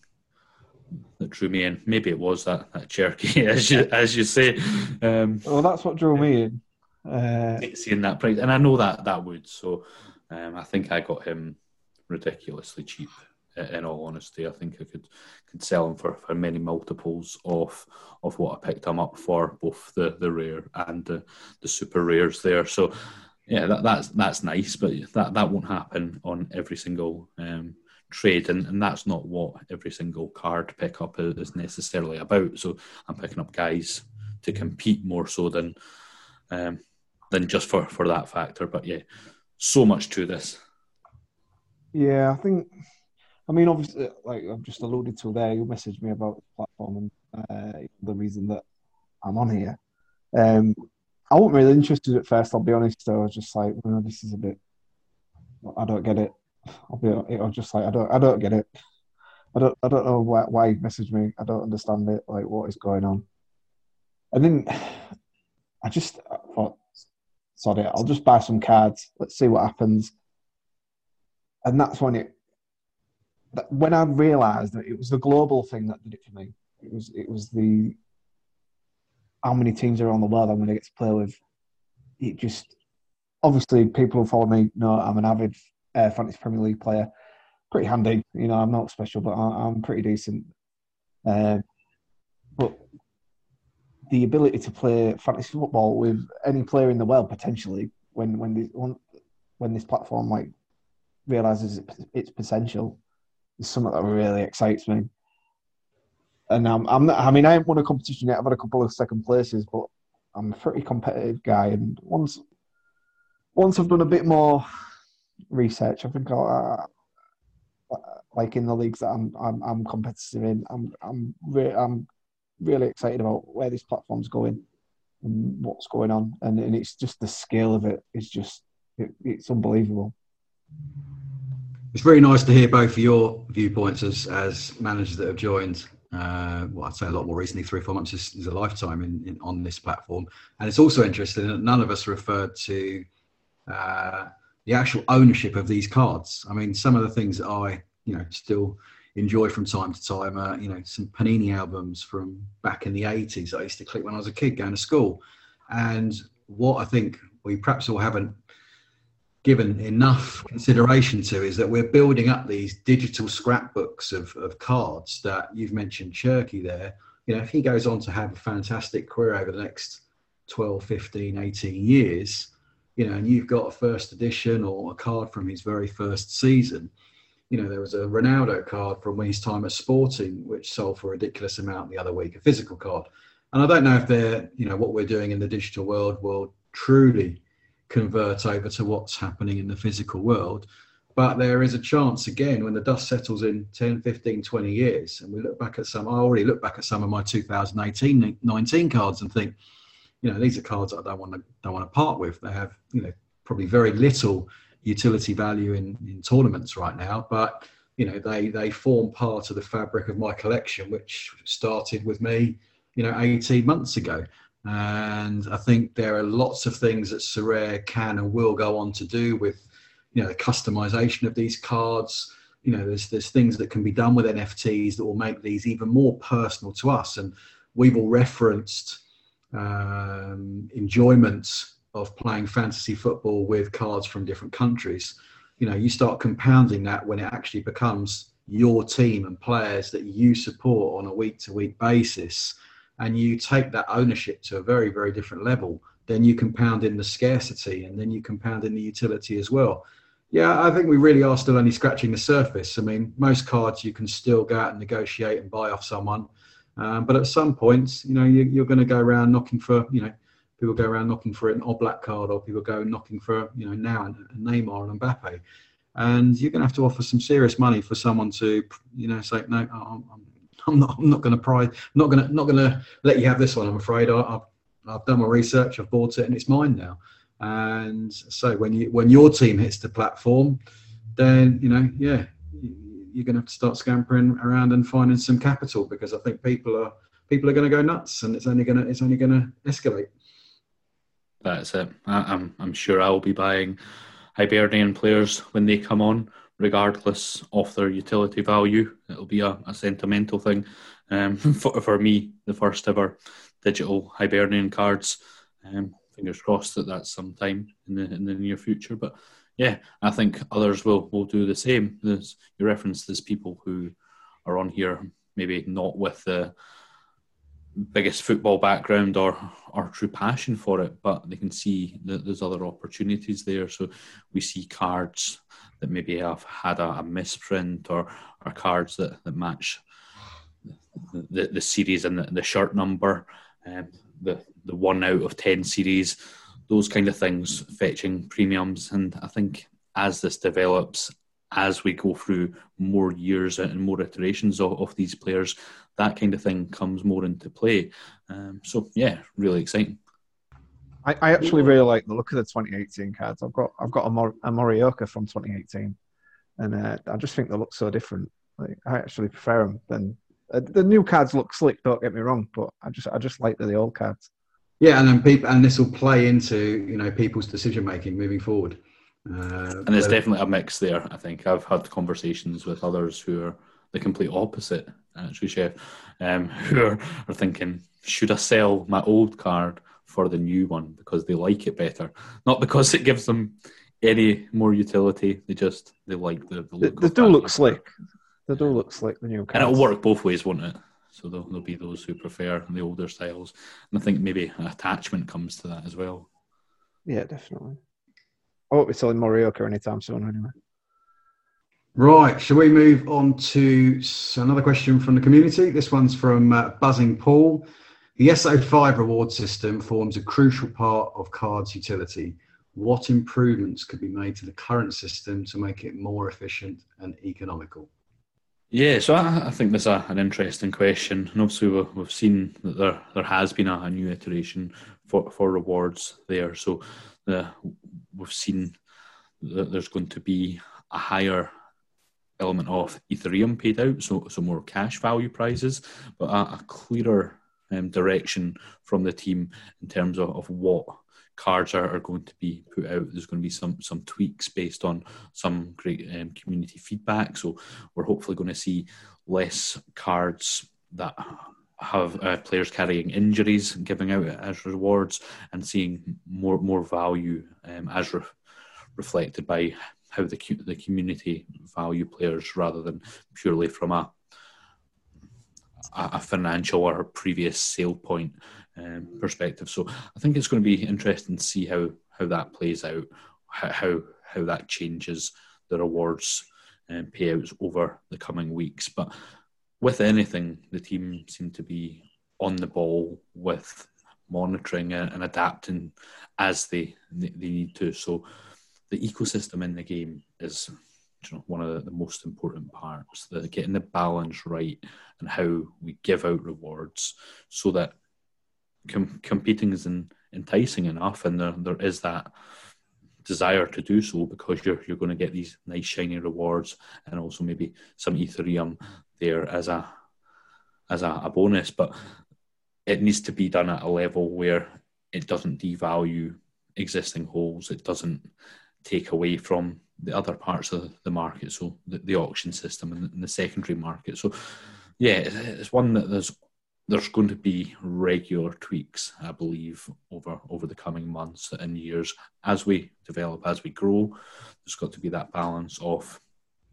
that drew me in. Maybe it was that, that Cherki, as you as you say. Um, well, that's what drew me in. Uh, seeing that price, and I know that that would. So um, I think I got him ridiculously cheap. In all honesty, I think I could could sell him for, for many multiples of of what I picked him up for, both the, the rare and the, the super rares there. So yeah, that, that's that's nice, but that that won't happen on every single um, trade, and, and that's not what every single card pickup is necessarily about. So I'm picking up guys to compete more so than um, than just for for that factor. But yeah, so much to this. Yeah, I think. I mean, obviously, like I've just alluded to there, you messaged me about the platform and uh, the reason that I'm on here. Um, I wasn't really interested at first. I'll be honest. I was just like, well, this is a bit. I don't get it. I'll be. I was just like, I don't. I don't get it. I don't. I don't know why. Why he messaged me. I don't understand it. Like, what is going on? And then I just thought, sorry, I'll just buy some cards. Let's see what happens. And that's when it. When I realised that it was the global thing that did it for me. It was. It was the how many teams are on the world I'm going to get to play with. It just obviously people who follow me know I'm an avid uh, fantasy Premier League player. Pretty handy, you know. I'm not special, but I'm pretty decent. Uh, but the ability to play fantasy football with any player in the world potentially, when when this when this platform like realizes its potential, is something that really excites me and I'm, I'm not, I mean, I haven't won a competition yet. I've had a couple of second places, but I'm a pretty competitive guy. And once, once I've done a bit more research, I think I'll, uh, like in the leagues that I'm, I'm, I'm competitive in, I'm, I'm, re- I'm really excited about where this platform's going and what's going on. And, and it's just the scale of it is just, it, it's unbelievable. It's very nice to hear both of your viewpoints as, as managers that have joined uh, well, I'd say a lot more recently, three or four months is, is a lifetime in, in, on this platform. And it's also interesting that none of us referred to uh, the actual ownership of these cards. I mean, some of the things that I, you know, still enjoy from time to time, you know, some Panini albums from back in the 80s I used to click when I was a kid going to school. And what I think we perhaps all haven't given enough consideration to is that we're building up these digital scrapbooks of, of cards that you've mentioned Cherki there. You know, if he goes on to have a fantastic career over the next 12, 15, 18 years, you know, and you've got a first edition or a card from his very first season. You know, there was a Ronaldo card from his time at Sporting, which sold for a ridiculous amount the other week, a physical card. And I don't know if they're, you know, what we're doing in the digital world will truly convert over to what's happening in the physical world. But there is a chance again when the dust settles in 10, 15, 20 years, and we look back at some, I already look back at some of my 2018 19 cards and think, you know, these are cards I don't want to don't want to part with. They have, you know, probably very little utility value in, in tournaments right now, but you know, they they form part of the fabric of my collection, which started with me, you know, 18 months ago. And I think there are lots of things that Sorare can and will go on to do with, you know, the customization of these cards. You know, there's there's things that can be done with NFTs that will make these even more personal to us. And we've all referenced um, of playing fantasy football with cards from different countries. You know, you start compounding that when it actually becomes your team and players that you support on a week to week basis and you take that ownership to a very, very different level, then you compound in the scarcity and then you compound in the utility as well. Yeah, I think we really are still only scratching the surface. I mean, most cards you can still go out and negotiate and buy off someone. Um, but at some point, you know, you, are going to go around knocking for, you know, people go around knocking for an Oblak card or people go knocking for, you know, now a Neymar and Mbappe. And you're going to have to offer some serious money for someone to, you know, say, no, I'm, I'm not. I'm not going to pry. Not going to. Not going to let you have this one. I'm afraid. I, have I've done my research. I've bought it, and it's mine now. And so when you when your team hits the platform, then you know, yeah, you're going to have to start scampering around and finding some capital because I think people are people are going to go nuts, and it's only going to it's only going to escalate. That's it. I, I'm I'm sure I'll be buying Hibernian players when they come on, regardless of their utility value. It'll be a, a sentimental thing. Um, for, for me, the first ever digital Hibernian cards. Um, fingers crossed that that's sometime in the in the near future. But yeah, I think others will will do the same. There's, you referenced there's people who are on here maybe not with the biggest football background or or true passion for it, but they can see that there's other opportunities there. So we see cards that maybe have had a, a misprint or or cards that, that match the, the, series and the, the shirt number, um, the the one out of ten series, those kind of things fetching premiums. And I think as this develops, as we go through more years and more iterations of, of these players, that kind of thing comes more into play. Um, so yeah, really exciting. I, I, actually really like the look of the 2018 cards. I've got I've got a, Mor- a Morioka from 2018, and uh, I just think they look so different. Like, I actually prefer them than uh, the new cards. Look slick, don't get me wrong, but I just I just like the, the old cards. Yeah, and then people and this will play into you know people's decision making moving forward. Uh, and there's definitely a mix there. I think I've had conversations with others who are the complete opposite, actually, chef, um, who are, are thinking, should I sell my old card for the new one because they like it better, not because it gives them any more utility. They just they like the, the look. They, they do look slick. They do look slick. The new cards. and it'll work both ways, won't it? So there'll, there'll be those who prefer the older styles, and I think maybe attachment comes to that as well. Yeah, definitely. I won't be selling Morioka anytime soon, anyway. Right, shall we move on to another question from the community? This one's from uh, Buzzing Paul. The SO5 reward system forms a crucial part of cards utility. What improvements could be made to the current system to make it more efficient and economical? Yeah, so I, I think that's a, an interesting question, and obviously we've, we've seen that there there has been a, a new iteration for, for rewards there. So the, we've seen that there's going to be a higher element of Ethereum paid out, so so more cash value prizes, but a, a clearer um, direction from the team in terms of, of what cards are, are going to be put out. There's going to be some some tweaks based on some great um, community feedback. So we're hopefully going to see less cards that have uh, players carrying injuries giving out as rewards and seeing more more value um, as re- reflected by how the the community value players rather than purely from a a financial or previous sale point um, perspective. So I think it's going to be interesting to see how how that plays out, how how that changes the rewards and payouts over the coming weeks. But with anything, the team seem to be on the ball with monitoring and, adapting as they they need to. So the ecosystem in the game is you know, one of the, most important parts. The getting the balance right and how we give out rewards so that com- competing is in, enticing enough, and there there is that desire to do so because you're you're going to get these nice shiny rewards and also maybe some Ethereum there as a as a, a bonus, but it needs to be done at a level where it doesn't devalue existing holes. It doesn't take away from the other parts of the market, so the, the auction system and the, secondary market. So, yeah, it's one that there's there's going to be regular tweaks, I believe, over over the coming months and years as we develop, as we grow. There's got to be that balance of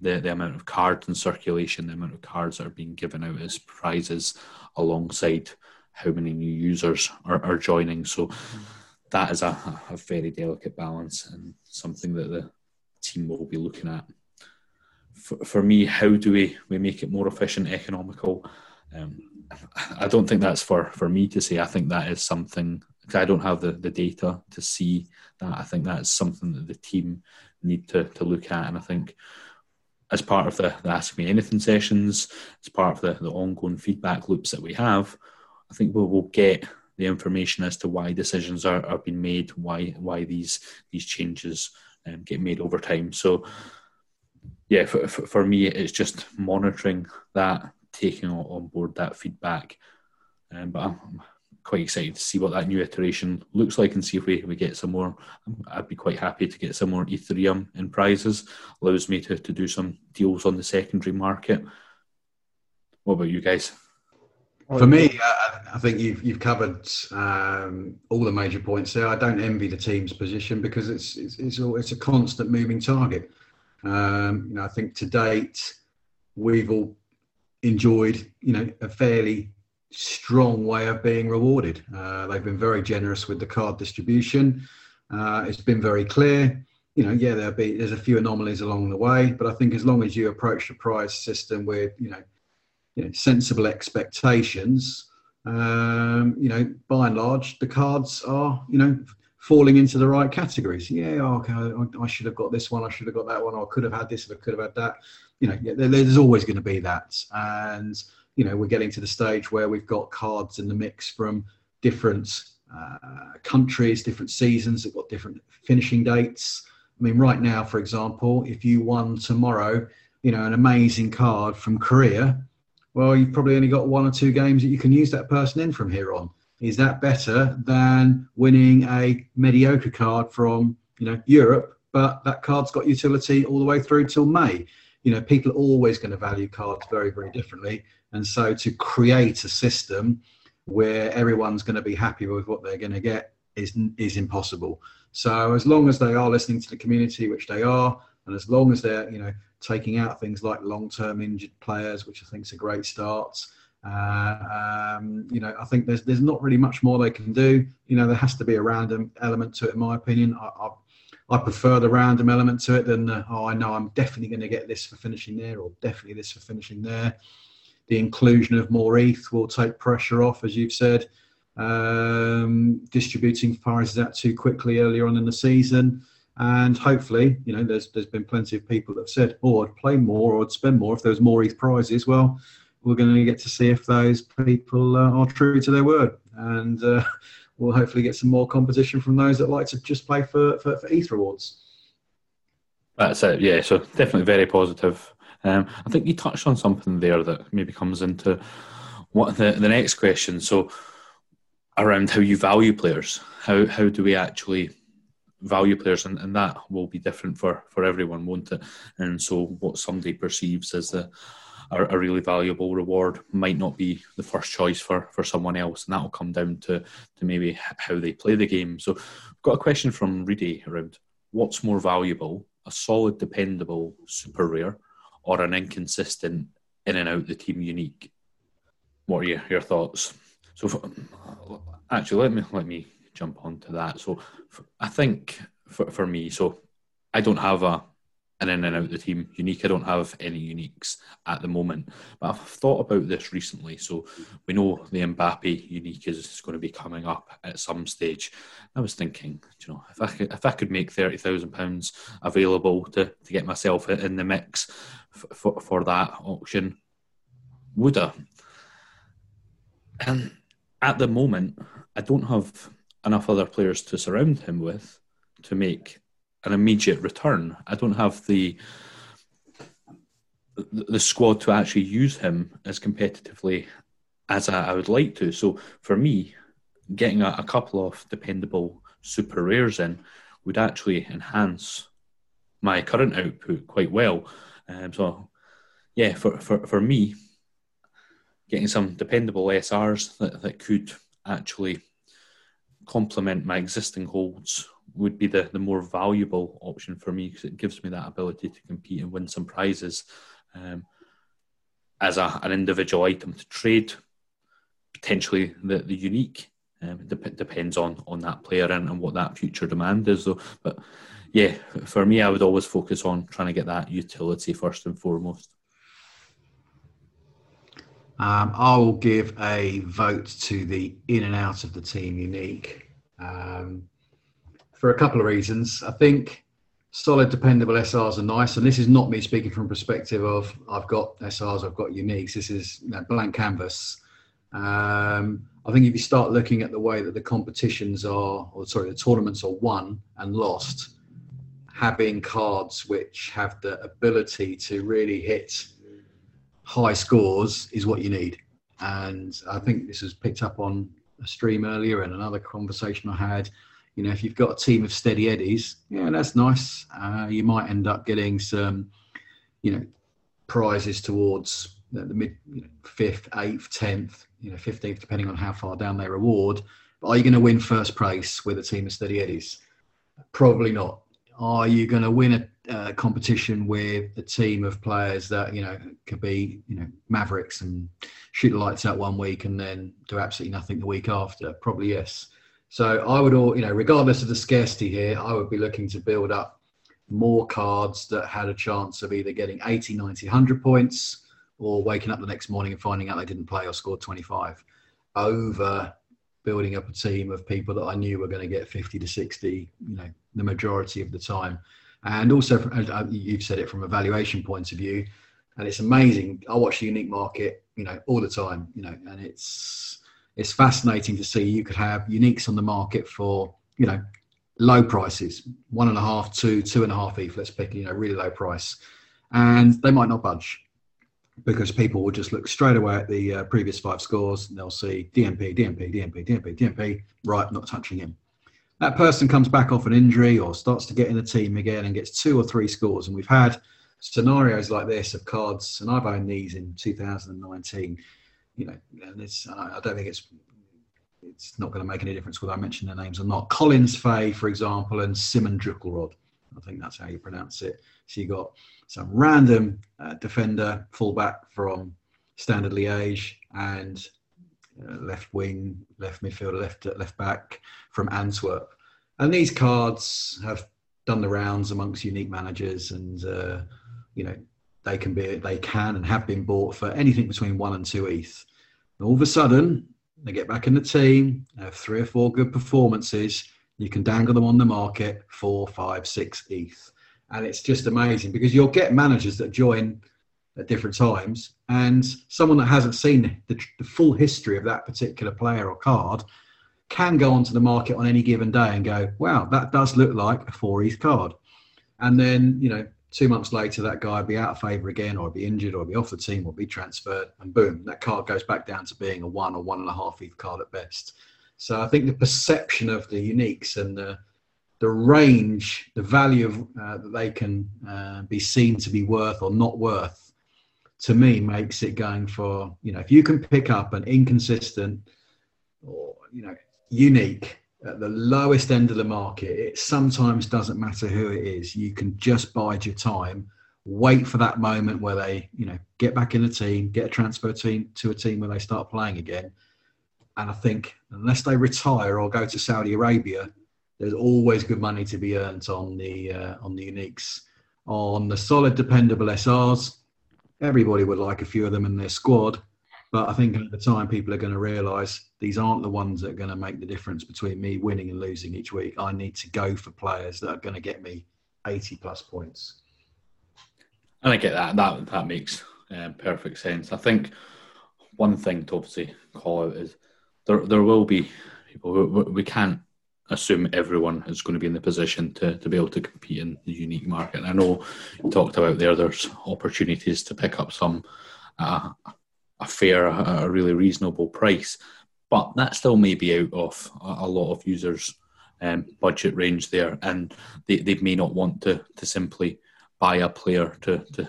the, the amount of cards in circulation, the amount of cards that are being given out as prizes, alongside how many new users are, are joining. So that is a, a very delicate balance and something that the team will be looking at. For, for me, how do we, we make it more efficient, economical? Um, I don't think that's for, for me to say. I think that is something I don't have the, the data to see that. I think that's something that the team need to, to look at. And I think as part of the, the Ask Me Anything sessions, as part of the, the ongoing feedback loops that we have, I think we'll, we'll get the information as to why decisions are, are being made, why why these these changes um, get made over time. So yeah, for, for, for me, it's just monitoring that, taking on board that feedback. Um, but I'm quite excited to see what that new iteration looks like and see if we, we get some more. I'd be quite happy to get some more Ethereum in prizes. Allows me to, to do some deals on the secondary market. What about you guys? For me, uh, I think you've you've covered um, all the major points there. I don't envy the team's position because it's it's it's, all, it's a constant moving target. Um, you know, I think to date we've all enjoyed, you know, a fairly strong way of being rewarded. Uh, they've been very generous with the card distribution. Uh, it's been very clear. You know, yeah, there'll be there's a few anomalies along the way, but I think as long as you approach the prize system with, you know, you know, sensible expectations, um, you know, by and large, the cards are, you know, falling into the right categories. Yeah, okay, I, should have got this one, I should have got that one, I could have had this, I could have had that. You know, yeah, there's always going to be that. And, you know, we're getting to the stage where we've got cards in the mix from different uh, countries, different seasons, they've got different finishing dates. I mean, right now, for example, if you won tomorrow, you know, an amazing card from Korea, well, you've probably only got one or two games that you can use that person in from here on is that better than winning a mediocre card from you know Europe, but that card's got utility all the way through till May? You know, people are always going to value cards very, very differently, and so to create a system where everyone's going to be happy with what they're going to get is is impossible. So as long as they are listening to the community, which they are, and as long as they're you know taking out things like long-term injured players, which I think is a great start, uh, um, you know, I think there's there's not really much more they can do. You know, there has to be a random element to it, in my opinion. I, I, I prefer the random element to it than the, oh, I know I'm definitely going to get this for finishing there, or definitely this for finishing there. The inclusion of more ETH will take pressure off, as you've said. Um, distributing prizes out too quickly earlier on in the season. And hopefully, you know, there's there's been plenty of people that have said, "Oh, I'd play more or I'd spend more if there was more ETH prizes." Well, we're going to get to see if those people uh, are true to their word. And uh, we'll hopefully get some more competition from those that like to just play for, for, for ETH rewards. That's it, yeah. So definitely very positive. Um, I think you touched on something there that maybe comes into what the, the next question. So around how you value players. How how do we actually value players and, and that will be different for, for everyone, won't it? And so what somebody perceives as a, a, really valuable reward might not be the first choice for, for someone else, and that will come down to, to maybe how they play the game. So, I've got a question from Reedy around what's more valuable, a solid, dependable super rare, or an inconsistent in and out the team unique? What are your, your thoughts? So, for, actually, let me let me jump onto that. So, for, I think for, for me, so I don't have a and in and out the team unique. I don't have any uniques at the moment, but I've thought about this recently. So we know the Mbappe unique is going to be coming up at some stage. I was thinking, you know, if I could, if I could make thirty thousand pounds available to, to get myself in the mix for, for that auction, would I? Um, and at the moment, I don't have enough other players to surround him with to make an immediate return. I don't have the the squad to actually use him as competitively as I, would like to. So for me, getting a, a, couple of dependable super rares in would actually enhance my current output quite well. Um, so yeah, for, for, for me, getting some dependable SRs that, that could actually complement my existing holds would be the, the more valuable option for me because it gives me that ability to compete and win some prizes um, as a, an individual item to trade. Potentially the, the unique um, dep- depends on on that player and, and what that future demand is though. But yeah, for me, I would always focus on trying to get that utility first and foremost. Um, I will give a vote to the in and out of the team unique. Um, for a couple of reasons. I think solid, dependable SRs are nice, and this is not me speaking from perspective of I've got SRs, I've got uniques. This is you know, blank canvas. Um, I think if you start looking at the way that the competitions are, or sorry, the tournaments are won and lost, having cards which have the ability to really hit high scores is what you need. And I think this was picked up on a stream earlier and another conversation I had. You know, if you've got a team of steady eddies, yeah, that's nice. Uh, you might end up getting some, you know, prizes towards the, mid you know, fifth, eighth, tenth, you know, fifteenth, depending on how far down they reward. But are you going to win first place with a team of steady eddies? Probably not. Are you going to win a uh, competition with a team of players that you know could be you know mavericks and shoot the lights out one week and then do absolutely nothing the week after? Probably yes. So I would all you know, regardless of the scarcity here, I would be looking to build up more cards that had a chance of either getting 80, 90, 100 points or waking up the next morning and finding out they didn't play or scored 25 over building up a team of people that I knew were going to get 50 to 60, you know, the majority of the time. And also, uh, you've said it from a valuation point of view, and it's amazing. I watch the unique market, you know, all the time, you know, and it's it's fascinating to see you could have uniques on the market for, you know, low prices, one and a half, two, two and a half ETH, let's pick, you know, really low price, and they might not budge because people will just look straight away at the uh, previous five scores and they'll see DMP, DMP, DMP, DMP, DMP, right, not touching him. That person comes back off an injury or starts to get in the team again and gets two or three scores. And we've had scenarios like this of cards, and I've owned these in 2019. You know, and it's, I don't think it's it's not going to make any difference whether I mention their names or not. Collins Fai, for example, and Simon Druckelrod. I think that's how you pronounce it. So you got some random uh, defender, fullback from Standard Liège, and uh, left wing, left midfielder, left left back from Antwerp. And these cards have done the rounds amongst unique managers, and uh, you know they can be they can and have been bought for anything between one and two ETH. And all of a sudden, they get back in the team, have three or four good performances. You can dangle them on the market, four, five, six ETH and it's just amazing because you'll get managers that join at different times, and someone that hasn't seen the, the, full history of that particular player or card can go onto the market on any given day and go, "Wow, that does look like a four ETH card," and then you know. Two months later, that guy would be out of favour again, or be injured, or be off the team, or be transferred, and boom, that card goes back down to being a one or one and a half ETH card at best. So I think the perception of the uniques and the the range, the value of, uh, that they can uh, be seen to be worth or not worth, to me makes it going for you know if you can pick up an inconsistent or you know unique at the lowest end of the market, it sometimes doesn't matter who it is. You can just bide your time, wait for that moment where they you know get back in the team, get a transfer team to a team where they start playing again. And I think unless they retire or go to Saudi Arabia, there's always good money to be earned on the uh, on the uniques. On the solid, dependable SRs, everybody would like a few of them in their squad, but I think at the time people are going to realise these aren't the ones that are going to make the difference between me winning and losing each week. I need to go for players that are going to get me 80 plus points. And I get that. That that makes um, perfect sense. I think one thing to obviously call out is there there will be people we, we can't assume everyone is going to be in the position to, to be able to compete in the unique market. And I know you talked about there, there's opportunities to pick up some uh, a fair, a really reasonable price, but that still may be out of a, lot of users' um, budget range there, and they, they may not want to to simply buy a player to to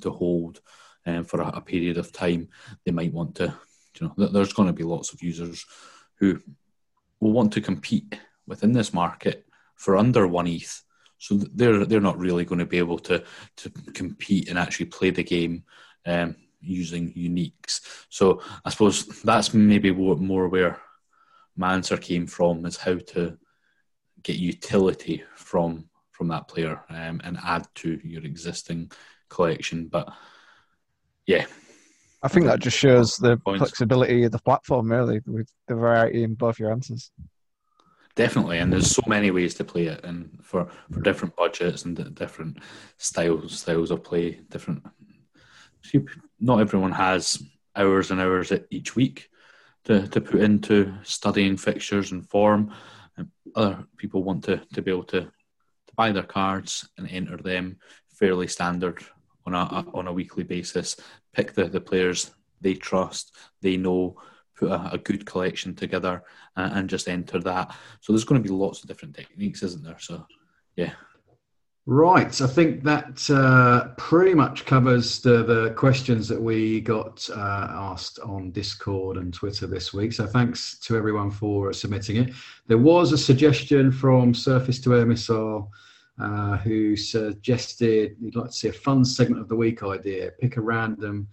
to hold um, for a, a period of time. They might want to, you know, there's going to be lots of users who will want to compete within this market for under one ETH. So they're they're not really going to be able to to compete and actually play the game um, using uniques. So I suppose that's maybe more where my answer came from is how to get utility from from that player um, and add to your existing collection. But yeah, I think that just shows the Points. flexibility of the platform, really, with the variety in both your answers. Definitely, and there's so many ways to play it, and for, for different budgets and different styles styles of play, different. Not everyone has hours and hours each week, to, to put into studying fixtures and form. Other people want to, to be able to, to buy their cards and enter them fairly standard on a, on a weekly basis. Pick the, the players they trust, they know, put a, a good collection together and, and, just enter that. So there's going to be lots of different techniques, isn't there? So, yeah. Right. I think that uh, pretty much covers the, the questions that we got uh, asked on Discord and Twitter this week. So thanks to everyone for submitting it. There was a suggestion from Surface to Air Missile. Uh, who suggested you'd like to see a fun segment of the week idea. Pick a random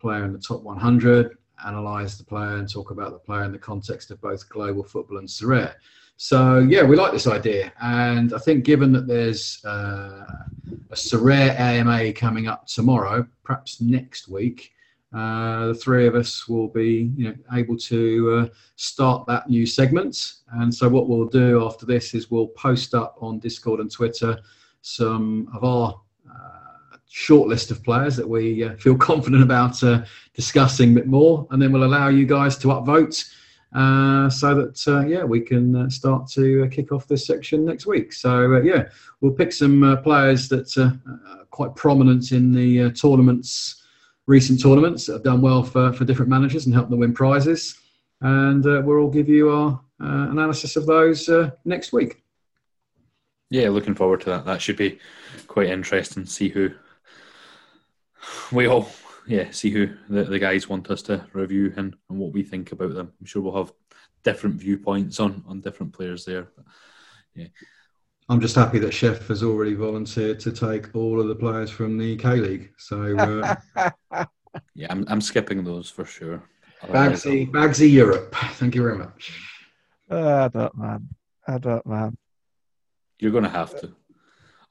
player in the top 100, analyse the player, and talk about the player in the context of both global football and Sorare. So yeah, we like this idea, and I think given that there's uh, a Sorare AMA coming up tomorrow, perhaps next week, uh, the three of us will be you know, able to uh, start that new segment. And so what we'll do after this is we'll post up on Discord and Twitter some of our short list of players that we uh, feel confident about uh, discussing a bit more, and then we'll allow you guys to upvote uh, so that uh, yeah we can uh, start to uh, kick off this section next week. So yeah, we'll pick some players that are quite prominent in the tournaments, recent tournaments that have done well for, for different managers and helped them win prizes, and we'll all give you our analysis of those next week. Yeah, looking forward to that. That should be quite interesting. See who we all yeah, see who the, the guys want us to review and, and what we think about them. I'm sure we'll have different viewpoints on on different players there. But, yeah. I'm just happy that Chef has already volunteered to take all of the players from the K League. So uh... yeah, I'm I'm skipping those for sure. Bagsy, Bagsy Europe. Thank you very much. Uh, I don't, man. I don't, man. You're going to have to.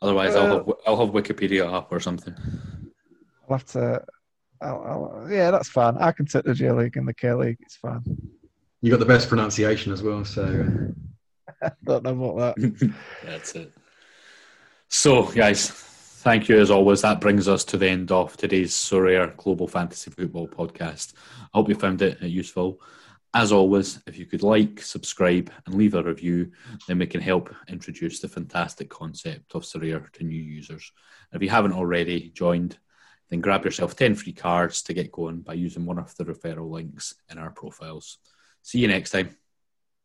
Otherwise, uh, I'll have I'll have Wikipedia up or something. I'll have to I'll, I'll, yeah, that's fine. I can take the J League and the K League. It's fine. You got the best pronunciation as well, so. Uh, don't know about that. that's it. So, guys, thank you as always. That brings us to the end of today's Sorare Global Fantasy Football podcast. I hope you found it uh, useful. As always, if you could like, subscribe, and leave a review, then we can help introduce the fantastic concept of Sorare to new users. If you haven't already joined, then grab yourself 10 free cards to get going by using one of the referral links in our profiles. See you next time.